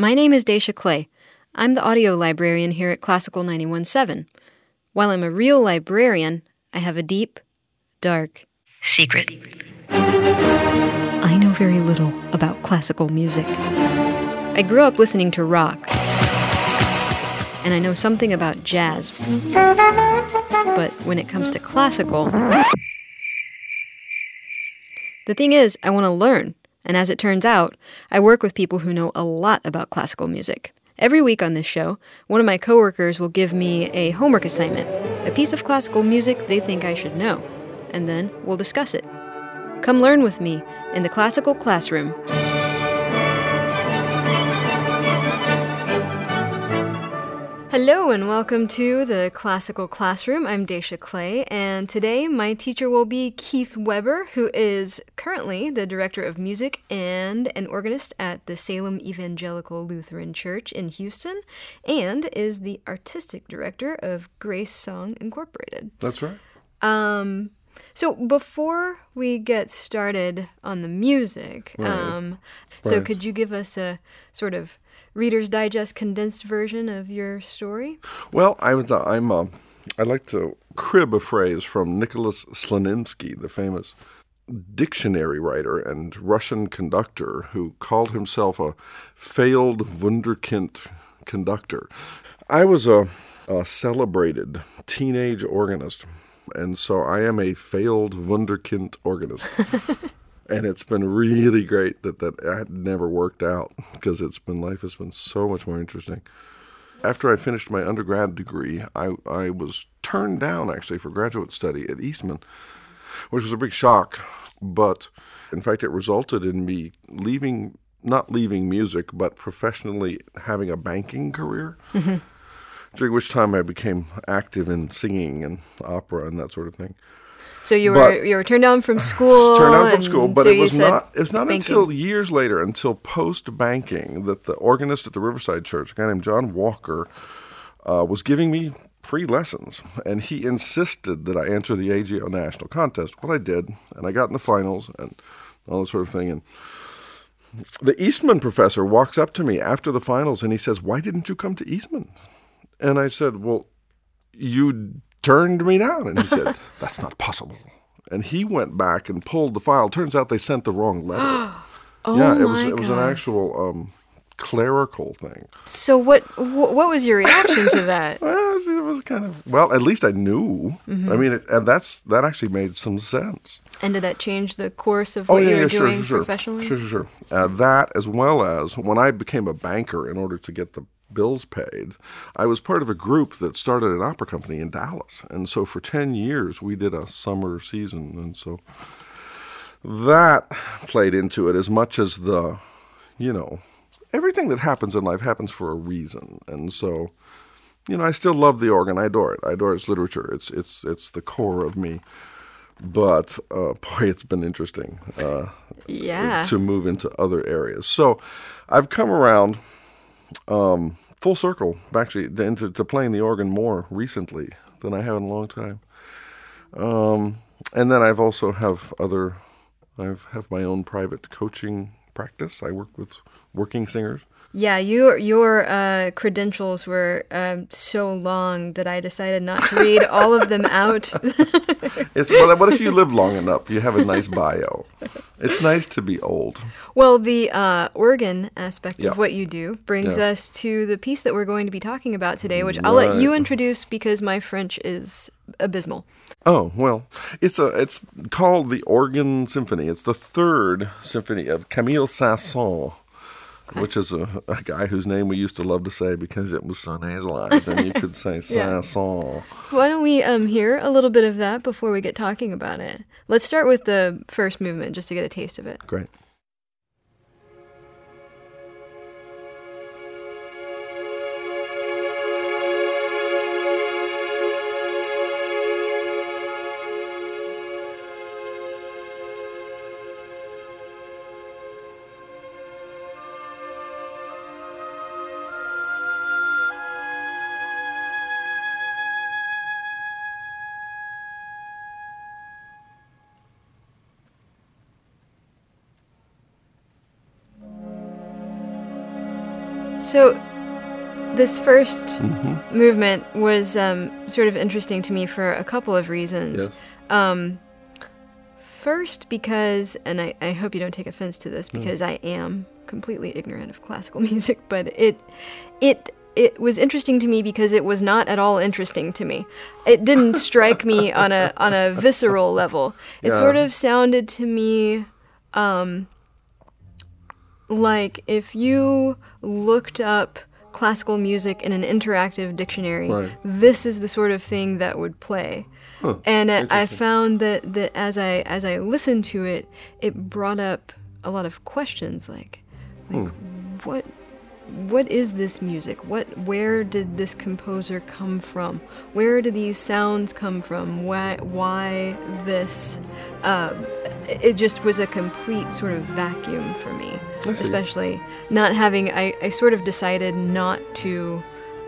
My name is Dacia Clay. I'm the audio librarian here at Classical 917. While I'm a real librarian, I have a deep, dark secret. I know very little about classical music. I grew up listening to rock, and I know something about jazz. But when it comes to classical, the thing is, I want to learn. And as it turns out, I work with people who know a lot about classical music. Every week on this show, one of my coworkers will give me a homework assignment, a piece of classical music they think I should know, and then we'll discuss it. Come learn with me in the classical classroom. Hello and welcome to the Classical Classroom. I'm Dacia Clay, and today my teacher will be Keith Weber, who is currently the director of music and an organist at the Salem Evangelical Lutheran Church in Houston, and is the artistic director of Grace Song Incorporated. That's right. Um, so before we get started on the music, Right. um, so Right. could you give us a sort of Reader's Digest condensed version of your story? Well, I was. Uh, I'm. Uh, I like to crib a phrase from Nicolas Slonimsky, the famous dictionary writer and Russian conductor, who called himself a failed wunderkind conductor. I was a, a celebrated teenage organist, and so I am a failed wunderkind organist. and it's been really great that that had never worked out because it's been life has been so much more interesting. After I finished my undergrad degree, I, I was turned down actually for graduate study at Eastman, which was a big shock. But in fact, it resulted in me leaving, not leaving music, but professionally having a banking career. Mm-hmm. During which time I became active in singing and opera and that sort of thing. So you But- were you were turned down from school. turned out from school, but so it was not. It was not banking. until years later, until post banking, that the organist at the Riverside Church, a guy named John Walker, uh, was giving me free lessons, and he insisted that I enter the AGO national contest. What I did, and I got in the finals and all that sort of thing, and. The Eastman professor walks up to me after the finals and he says, Why didn't you come to Eastman? And I said, Well, you turned me down. And he said, That's not possible. And he went back and pulled the file. Turns out they sent the wrong letter. Oh yeah, it was my it was an actual um, clerical thing. So what wh- what was your reaction to that? Well, it was, was kind of well. At least I knew. Mm-hmm. I mean, it, and that's that actually made some sense. And did that change the course of what you were doing professionally? Oh, Sure, sure, sure. Uh, that as well as when I became a banker in order to get the bills paid, I was part of a group that started an opera company in Dallas, and so for ten years we did a summer season, and so that played into it as much as the, you know, everything that happens in life happens for a reason, and so. You know, I still love the organ. I adore it. I adore its literature. It's it's it's the core of me. But uh, boy, it's been interesting. Uh, Yeah. to move into other areas. So I've come around um, full circle, actually, into to playing the organ more recently than I have in a long time. Um, and then I've also have other, I have my own private coaching practice. I work with working singers. Yeah, your your uh, credentials were um, so long that I decided not to read all of them out. It's well, what if you live long enough? You have a nice bio. It's nice to be old. well, the uh, organ aspect Yeah. of what you do brings Yeah. us to the piece that we're going to be talking about today, which I'll let you introduce because my French is abysmal. Oh well, it's a it's called the Organ Symphony. It's the third symphony of Camille Saint-Saëns, which is a, a guy whose name we used to love to say because it was so nasalized, and you could say Yeah. Saint-Saëns. Why don't we um, hear a little bit of that before we get talking about it? Let's start with the first movement just to get a taste of it. Great. So, this 1st Mm-hmm. movement was um, sort of interesting to me for a couple of reasons. Yes. Um, first, because, and I, I hope you don't take offense to this, because I am completely ignorant of classical music, but it, it, it was interesting to me because it was not at all interesting to me. It didn't strike me on a on a visceral level. It Yeah. sort of sounded to me um, like if you looked up classical music in an interactive dictionary, Right. this is the sort of thing that would play. and I, I found that, that as I as I listened to it, it brought up a lot of questions like, like what what is this music? What where did this composer come from? Where do these sounds come from? Why why this? Uh, it just was a complete sort of vacuum for me, especially not having. I, I sort of decided not to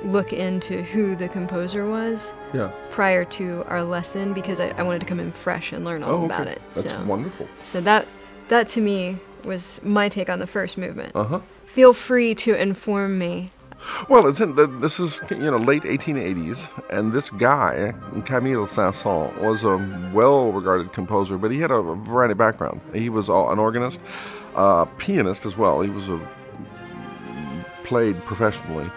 look into who the composer was Yeah. prior to our lesson because I, I wanted to come in fresh and learn all Oh, about okay. it. That's so wonderful. so that that to me was my take on the first movement. Uh huh. Feel free to inform me. Well, it's in the, this is you know late 1880s, and this guy Camille Saint-Saëns was a well-regarded composer, but he had a variety of background. He was an organist, uh, pianist as well. He was a played professionally,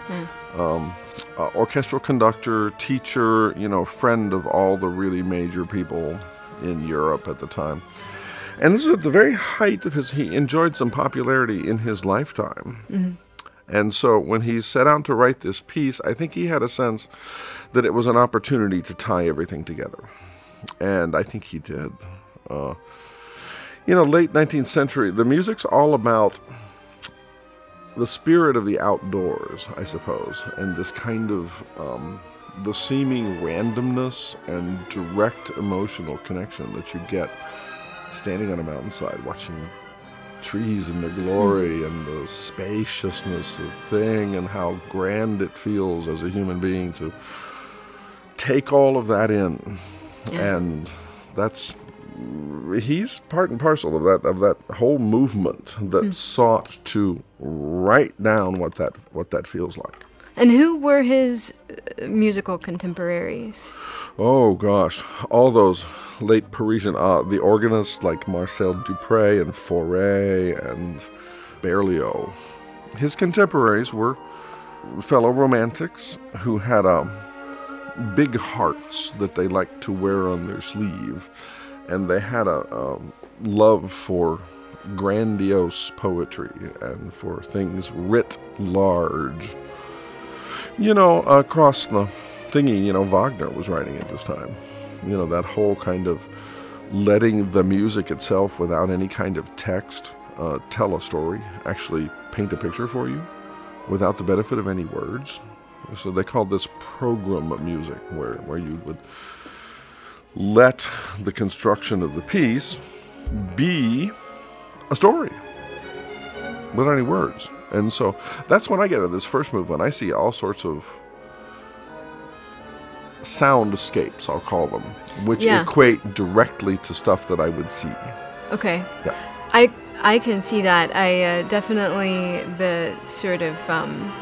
um, uh, orchestral conductor, teacher, you know, friend of all the really major people in Europe at the time. And this is at the very height of his. He enjoyed some popularity in his lifetime. And so when he set out to write this piece, I think he had a sense that it was an opportunity to tie everything together. And I think he did. Uh, you know, late 19th century, the music's all about the spirit of the outdoors, I suppose, and this kind of um, the seeming randomness and direct emotional connection that you get standing on a mountainside watching trees and the glory and the spaciousness of thing and how grand it feels as a human being to take all of that in. Yeah. and that's he's part and parcel of that of that whole movement that hmm. sought to write down what that what that feels like And who were his uh, musical contemporaries? Oh gosh, all those late Parisian, uh, the organists like Marcel Dupré and Fauré and Berlioz. His contemporaries were fellow romantics who had um, big hearts that they liked to wear on their sleeve, and they had a um, love for grandiose poetry and for things writ large. You know, across the thingy, you know, Wagner was writing at this time. You know, that whole kind of letting the music itself, without any kind of text, uh, tell a story, actually paint a picture for you, without the benefit of any words. So they called this program music, where, where you would let the construction of the piece be a story without any words. And so that's when I get to this first movement. I see all sorts of soundscapes, I'll call them, which Yeah. equate directly to stuff that I would see. Okay. Yeah. I I can see that. I uh, definitely the sort of um,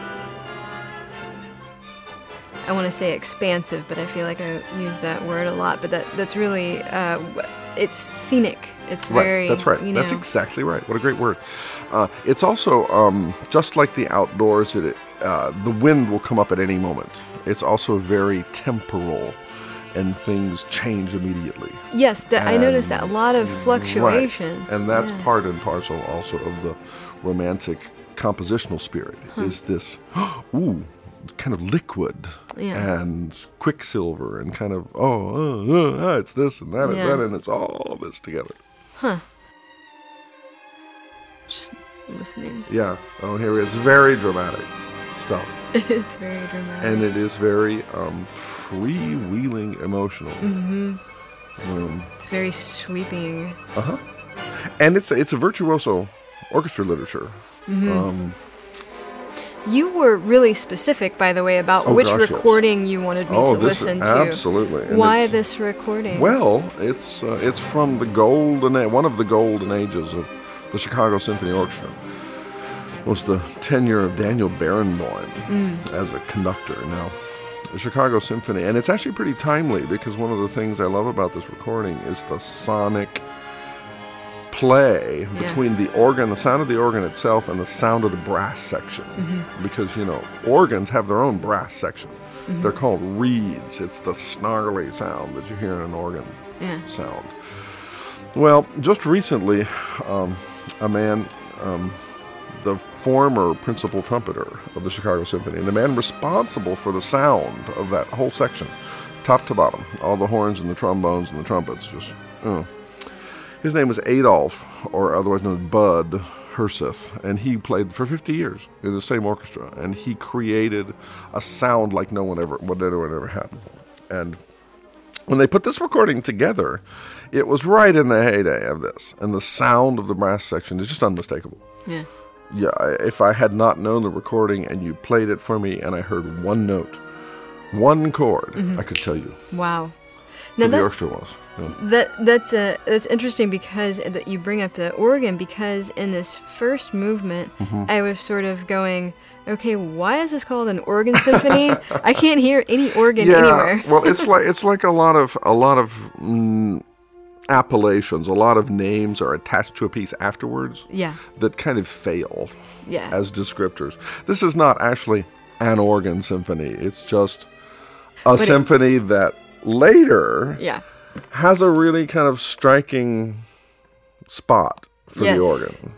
I want to say expansive, but I feel like I use that word a lot. But that that's really uh, it's scenic. It's very right. That's right. You know, That's exactly right. What a great word. Uh, it's also um, just like the outdoors. It uh, the wind will come up at any moment. It's also very temporal, and things change immediately. yes. That I noticed that a lot of fluctuations. Right. And that's yeah. part and parcel also of the romantic compositional spirit is this ooh kind of liquid Yeah. and quicksilver and kind of oh uh, uh, uh, it's this and that, it's Yeah. that and it's all this together. Just listening. Yeah. Oh, here it's very dramatic stuff, It is very dramatic. and it is very um, freewheeling emotional. Mm-hmm. Um, it's very sweeping. uh huh. And it's it's a virtuoso orchestra literature. Mm-hmm. Um, You were really specific, by the way, about Oh, which gosh, yes. recording you wanted me oh, to listen to. absolutely. And Why this recording? Well, it's uh, it's from the golden one of the golden ages of the Chicago Symphony Orchestra. was the tenure of Daniel Barenboim as a conductor. Now, the Chicago Symphony, and it's actually pretty timely because one of the things I love about this recording is the sonic play Yeah. between the organ, the sound of the organ itself, and the sound of the brass section. Because, you know, organs have their own brass section. They're called reeds. It's the snarly sound that you hear in an organ Yeah. sound. Well, just recently, um, a man, um, the former principal trumpeter of the Chicago Symphony, and the man responsible for the sound of that whole section, top to bottom, all the horns and the trombones and the trumpets, just. uh. His name was Adolf, or otherwise known as Bud Herseth, and he played for 50 years in the same orchestra, and he created a sound like no one ever, what anyone ever had. And when they put this recording together, it was right in the heyday of this, and the sound of the brass section is just unmistakable. Yeah. Yeah, if I had not known the recording and you played it for me, and I heard one note, one chord, mm-hmm. I could tell you Wow. Now the that, orchestra was. Yeah. that that's a that's interesting because that you bring up the organ because in this first movement Mm-hmm. I was sort of going, okay, why is this called an organ symphony? I can't hear any organ anywhere. well, it's like it's like a lot of a lot of mm, appellations. A lot of names are attached to a piece afterwards. Yeah. that kind of fail Yeah. as descriptors. This is not actually an organ symphony. It's just a it- symphony that later yeah. has a really kind of striking spot for Yes. the organ.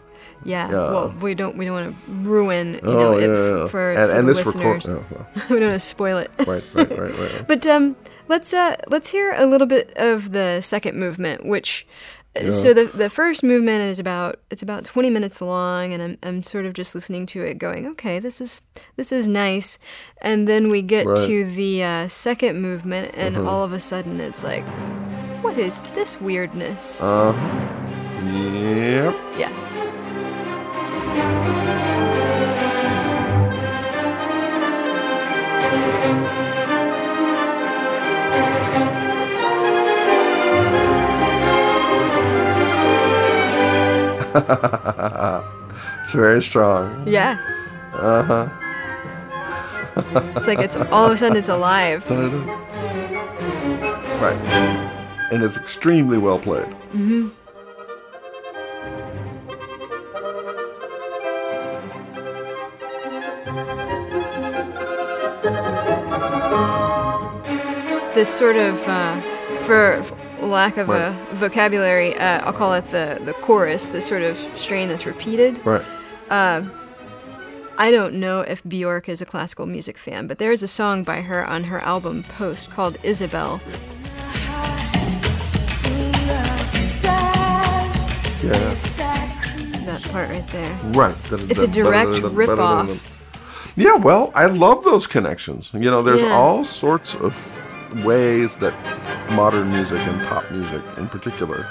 Yeah. Yeah. Well, we don't we don't want to ruin you oh know yeah, it yeah, for, and, for and the this listeners. record. Oh, well, we don't want to spoil it. right, right, right, right. right. But um, let's uh, let's hear a little bit of the second movement, which. Uh, So the the first movement is about it's about 20 minutes long and I'm I'm sort of just listening to it going okay this is this is nice and then we get Right. to the uh, second movement and all of a sudden it's like what is this weirdness Uh huh. Yep. yeah It's very strong. yeah Uh-huh. it's like it's all of a sudden it's alive. Right. And it's extremely well played. this sort of uh, for lack of a vocabulary uh, i'll call it the, the chorus the sort of strain that's repeated Right. i don't know if bjork is a classical music fan but there is a song by her on her album post called Isobel Yeah. that part right there Right. It's a direct rip-off. Yeah, well, I love those connections. You know, there's Yeah. all sorts of ways that modern music and pop music in particular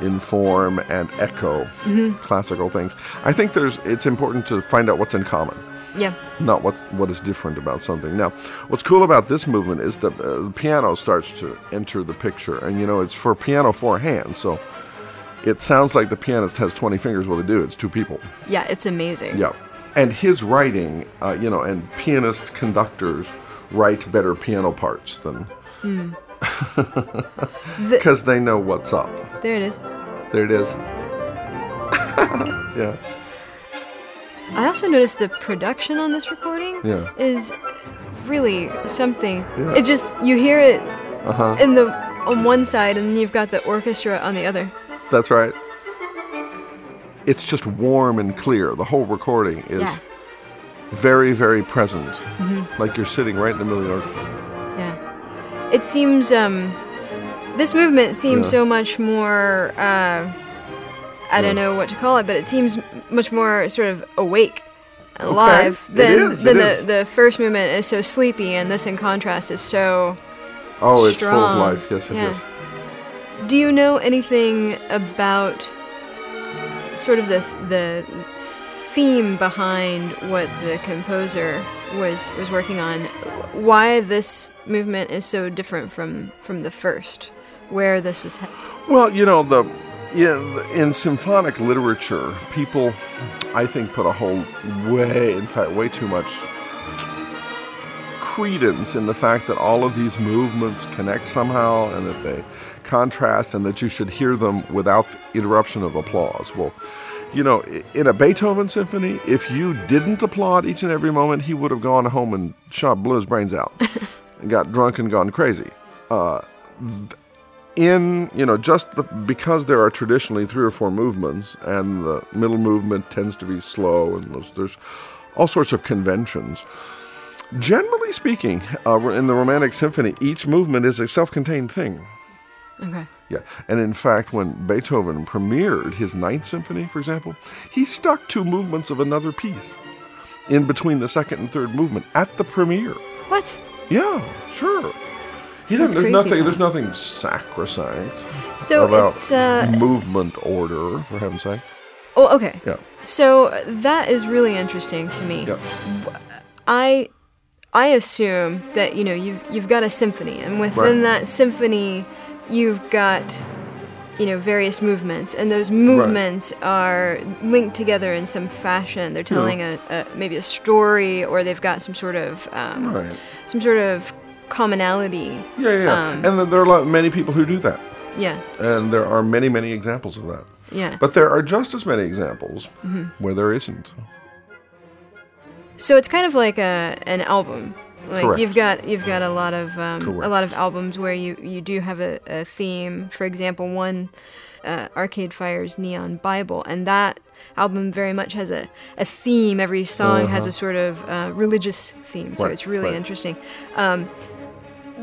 inform and echo Mm-hmm. classical things. I think there's it's important to find out what's in common. yeah not what what is different about something. Now, what's cool about this movement is that uh, the piano starts to enter the picture, and you know it's for piano four hands, so it sounds like the pianist has 20 fingers. Well, they do. It's two people. yeah it's amazing Yeah, and his writing, uh, you know, and pianist conductors write better piano parts than because they know what's up. there it is There it is. yeah. i also noticed the production on this recording Yeah. is really something Yeah. it just you hear it Uh-huh. in the on one side and then you've got the orchestra on the other That's right. It's just warm and clear. The whole recording is Yeah. very, very present. Mm-hmm. Like you're sitting right in the middle of the orchestra. Yeah. It seems um this movement seems Yeah. so much more uh I don't know what to call it, but it seems much more sort of awake and alive It than is, than the, is. the first movement is so sleepy and this in contrast is so Oh, it's full of life. Yes, yes, Yeah. yes. Do you know anything about sort of the the theme behind what the composer was was working on? Why this movement is so different from from the first, where this was? Ha- Well, you know, the in, in symphonic literature, people, I think, put a whole way, in fact, way too much credence in the fact that all of these movements connect somehow and that they contrast and that you should hear them without interruption of applause. Well, you know, in a Beethoven symphony, if you didn't applaud each and every moment, he would have gone home and shot blew his brains out and got drunk and gone crazy. Uh, in you know just the, because there are traditionally three or four movements and the middle movement tends to be slow and there's, there's all sorts of conventions Generally speaking, uh, in the Romantic Symphony, each movement is a self contained thing. Okay. Yeah. And in fact, when Beethoven premiered his Ninth Symphony, for example, he stuck two movements of another piece in between the second and third movement at the premiere. What? Yeah, sure. He That's there's nothing. There's nothing sacrosanct So about it's uh movement order, for heaven's sake. oh okay. Yeah, So that is really interesting to me. yeah, I I assume that you know you've you've got a symphony, and within Right. that symphony, you've got you know various movements, and those movements are linked together in some fashion. They're telling a, a maybe a story, or they've got some sort of um, right. some sort of commonality. Yeah, yeah. yeah. Um, and then there are a lot, many people who do that, Yeah, and there are many, many examples of that. yeah. But there are just as many examples Mm-hmm. where there isn't. So it's kind of like a an album. Like Correct. you've got you've got a lot of um, a lot of albums where you you do have a, a theme. For example, one uh, Arcade Fire's Neon Bible, and that album very much has a, a theme. Every song has Uh-huh. a sort of uh, religious theme, so Right, it's really right. interesting. Um,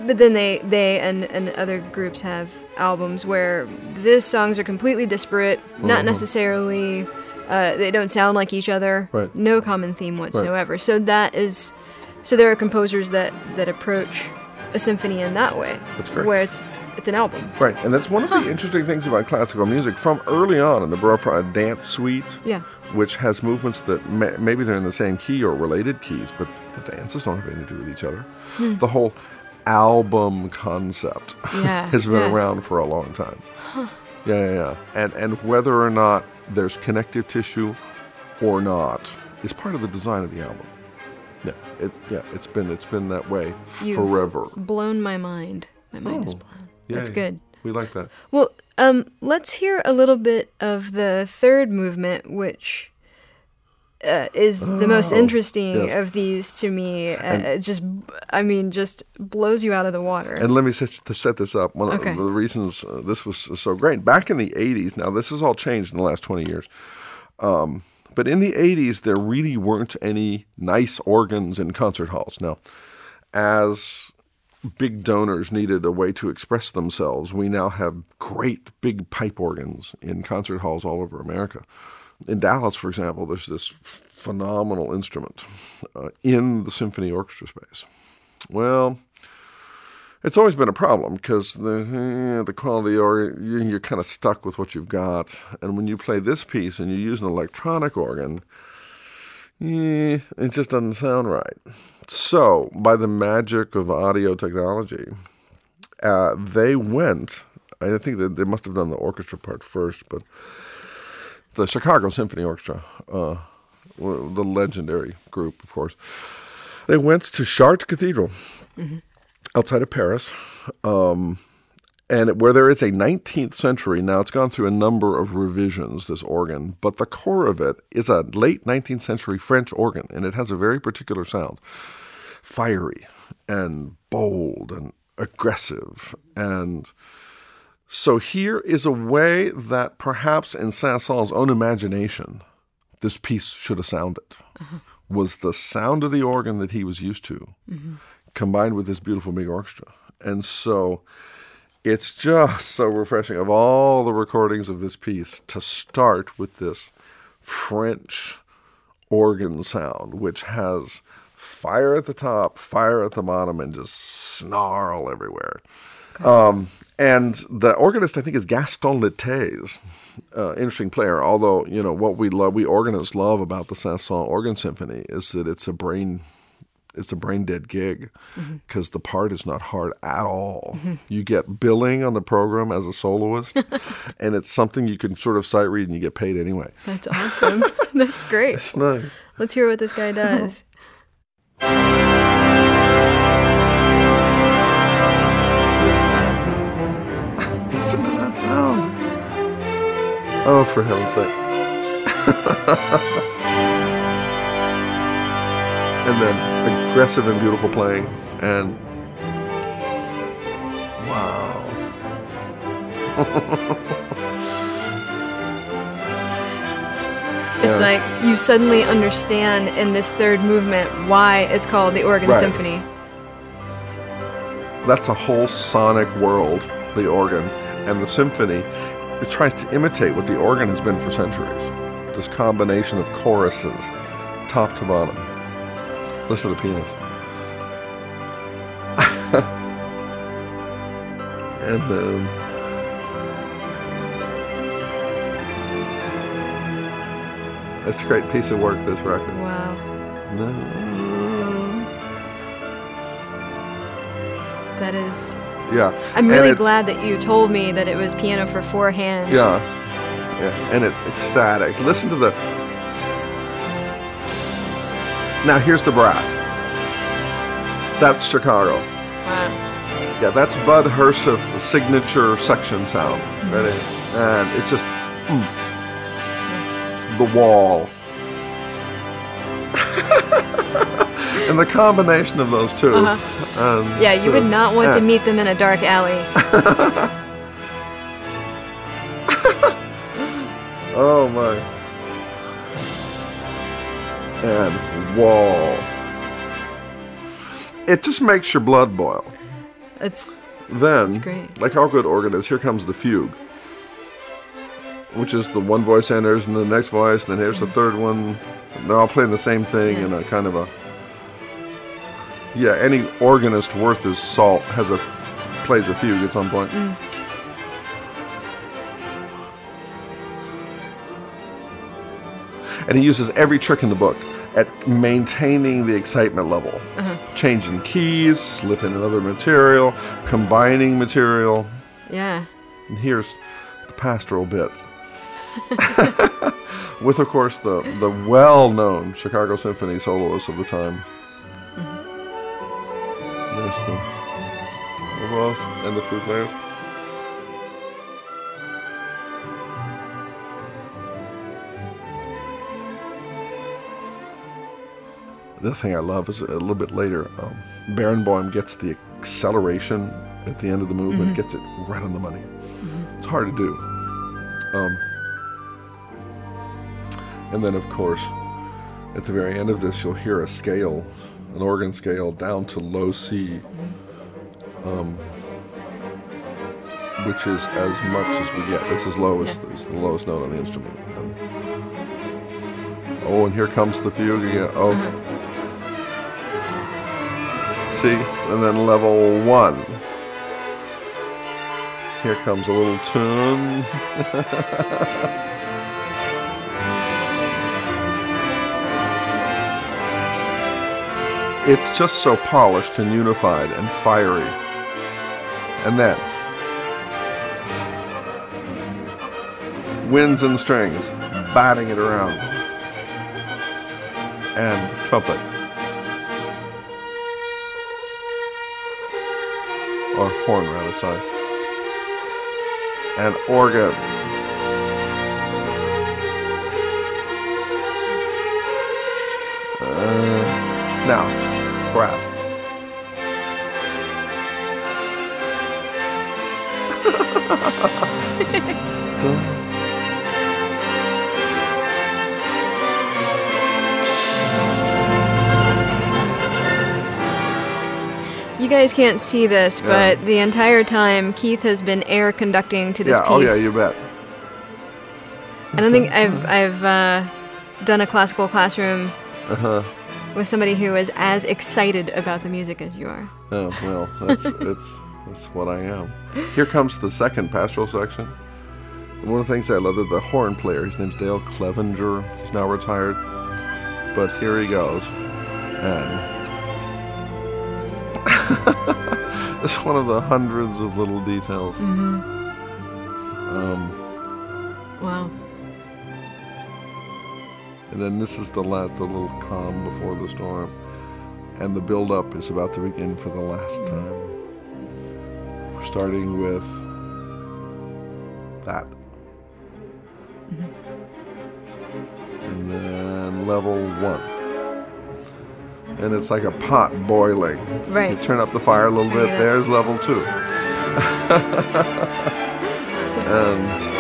but then they they and, and other groups have albums where these songs are completely disparate, not Mhm. necessarily. Uh, they don't sound like each other. Right. No common theme whatsoever. So that is, so there are composers that that approach a symphony in that way. That's great. Where it's it's an album. Right, and that's one of the interesting things about classical music from early on in the Baroque a dance suite, Yeah. which has movements that may, maybe they're in the same key or related keys, but the dances don't have anything to do with each other. The whole album concept Hmm. Yeah, has been yeah. around for a long time. Yeah, yeah, yeah. And, and whether or not there's connective tissue or not is part of the design of the album. Yeah, it, yeah, it's been it's been that way You've forever. Blown my mind. My mind is Oh, blown. That's good. We like that. Well, um, let's hear a little bit of the third movement, which uh, is the most Oh, interesting yes. of these to me. Uh, And- it just, I mean, just blows you out of the water. And let me set, to set this up. One Okay. of the reasons uh, this was so great back in the 80s, now this has all changed in the last 20 years. Um, but in the 80s, there really weren't any nice organs in concert halls. Now, as big donors needed a way to express themselves, we now have great big pipe organs in concert halls all over America. In Dallas, for example, there's this phenomenal instrument uh, in the symphony orchestra space. Well, it's always been a problem because the eh, the quality or you- you're kind of stuck with what you've got. And when you play this piece and you use an electronic organ, eh, it just doesn't sound right. So, by the magic of audio technology, uh, they went. I think that they must have done the orchestra part first, but the Chicago Symphony Orchestra, uh, the legendary group, of course, they went to Chartres Cathedral outside of Paris, um, and where there is a 19th century. Now it's gone through a number of revisions. This organ, but the core of it is a late 19th century French organ, and it has a very particular sound, fiery and bold and aggressive and. So here is a way that perhaps in Saint-Saëns' own imagination, this piece should have sounded. Was the sound of the organ that he was used to, combined with this beautiful big orchestra. And so it's just so refreshing of all the recordings of this piece to start with this French organ sound, which has fire at the top, fire at the bottom, and just snarl everywhere. Um, and the organist, I think, is Gaston Litaize, uh, interesting player. Although you know what we love, we organists love about the Saint-Saëns organ symphony is that it's a brain it's a brain dead gig mm-hmm. because the part is not hard at all. You get billing on the program as a soloist, and it's something you can sort of sight read and you get paid anyway. That's awesome. That's great. That's nice. Let's hear what this guy does. Listen to that sound. Oh, for heaven's sake. And then aggressive and beautiful playing, and wow. It's Yeah. like you suddenly understand in this third movement why it's called the Organ Right. Symphony. That's a whole sonic world, the organ. And the symphony, it tries to imitate what the organ has been for centuries. This combination of choruses, top to bottom. Listen to the pianist. and then. It's a great piece of work, this record. Wow. That is. Yeah. I'm really glad that you told me that it was piano for four hands. Yeah. Yeah. And it's ecstatic. Listen to the. Now here's the brass. That's Chicago. Wow. Yeah, that's Bud Herseth's signature section sound. Ready? And it's just. mm. It's the wall. and the combination of those 2 um, Yeah, you would not want to meet them in a dark alley. wall. It just makes your blood boil. It's Then, That's great. like all good organ is, here comes the fugue, which is the one voice enters and the next voice, and then here's the third one. They're all playing the same thing Yeah. in a kind of a. Yeah, any organist worth his salt has a plays a fugue at some point. Mm. And he uses every trick in the book at maintaining the excitement level, Uh-huh. changing keys, slipping another material, combining material. yeah. And here's the pastoral bit. With, of course, the, the well known Chicago Symphony soloists of the time. There's the oboes and the flute players. The thing I love is a little bit later, um, Barenboim gets the acceleration at the end of the movement, gets it right on the money. It's hard to do. Um, and then, of course, at the very end of this, you'll hear a scale, an organ scale down to low C, um, which is as much as we get. It's as low as it's the lowest note on the instrument. And- oh, and here comes the fugue again. Oh. And then level one. Here comes a little tune. it's just so polished and unified and fiery. And then, winds and strings, batting it around, and trumpet. Horn rather, sorry. And organ. Uh, now, brass. guys can't see this, Yeah. but the entire time Keith has been air conducting to this Yeah, piece. oh yeah, you bet. I don't think I've I've uh, done a classical classroom Uh-huh. with somebody who is as excited about the music as you are. Oh, well, that's, it's, that's what I am. Here comes the second pastoral section. One of the things I love is the horn player. His name's Dale Clevenger. He's now retired. But here he goes. And It's one of the hundreds of little details. Mm-hmm. Um, Wow. and then this is the last, the little calm before the storm. And the build up is about to begin for the last time. We're starting with that. And then level one. And it's like a pot boiling. Right. You turn up the fire a little bit, there's level two. and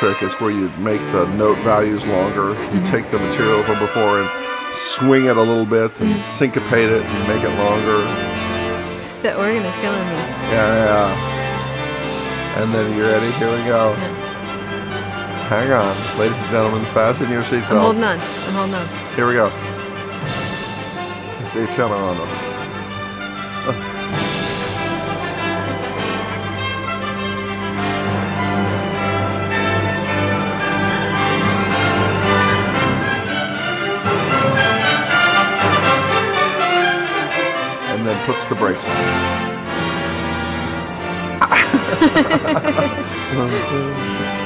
trick. It's where you make the note values longer. You mm-hmm. take the material from before and swing it a little bit and mm-hmm. syncopate it and make it longer. The organ is killing me. Yeah, yeah. And then you're ready? Here we go. Hang on, ladies and gentlemen, fasten your seatbelts. I'm holding on. I'm holding on. Here we go. Stay chilling on them. Puts the brakes on.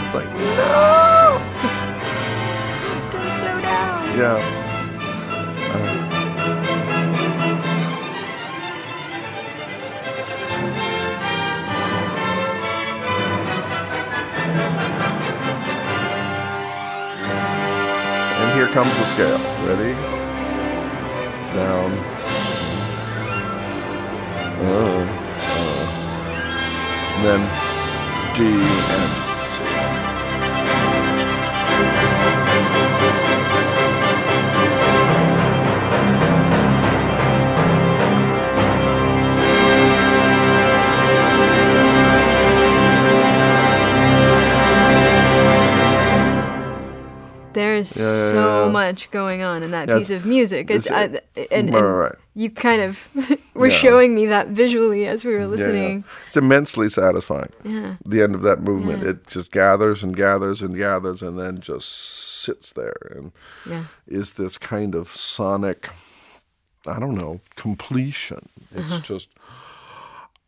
it's like, no! Don't slow down. Yeah. And here comes the scale. Ready? Down. Uh, uh. And then D and C. There's Yeah, yeah, so yeah. much going on in that piece of music. It's, it's- I, and, and right, right. you kind of were Yeah. showing me that visually as we were Yeah, yeah. listening. It's immensely satisfying. Yeah. The end of that movement, it just gathers and gathers and gathers, and then just sits there and Yeah. is this kind of sonic, I don't know, completion. It's Uh-huh. just,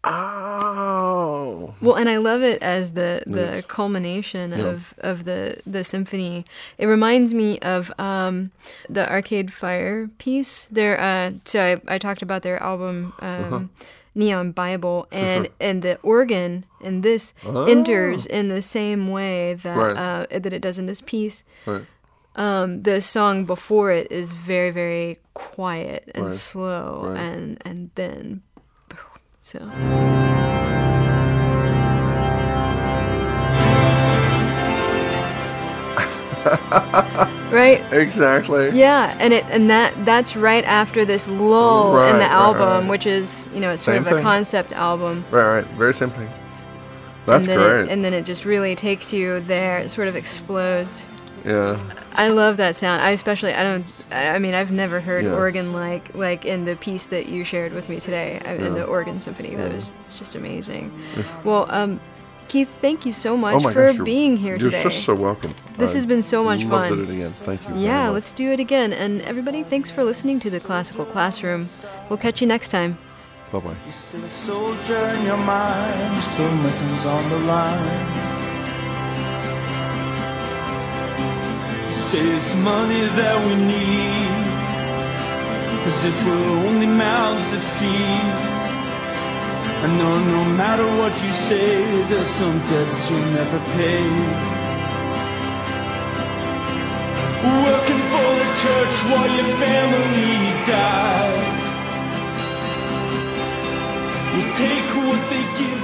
oh, Well, and I love it as the the culmination Yeah. of of the the symphony. It reminds me of um, the Arcade Fire piece. There, uh, so I, I talked about their album. Um, Neon Bible and Uh-huh. sure. and the organ in this enters in the same way that Right. uh, that it does in this piece. right. Um, the song before it is very very quiet and Right. slow and and then so right exactly. yeah and it and that that's right after this lull in the album right. which is you know it's sort Same of a thing. concept album Right, right. Very simply. That's and great. it, and then it just really takes you there it sort of explodes yeah. I love that sound. I especially I don't I I mean I've never heard Yeah. organ like like in the piece that you shared with me today I- in Yeah. the organ symphony. That was it's just amazing. Well, um, Keith, thank you so much Oh for gosh, you're, being here today. you're just so welcome. This has been so much loved fun. it again. Thank you. very yeah, much. let's do it again. And everybody, thanks for listening to the Classical Classroom. We'll catch you next time. Bye bye. it's money that we need. As if we're only mouths to feed I know no matter what you say There's some debts you'll never pay. Working for the church while your family dies. You take what they give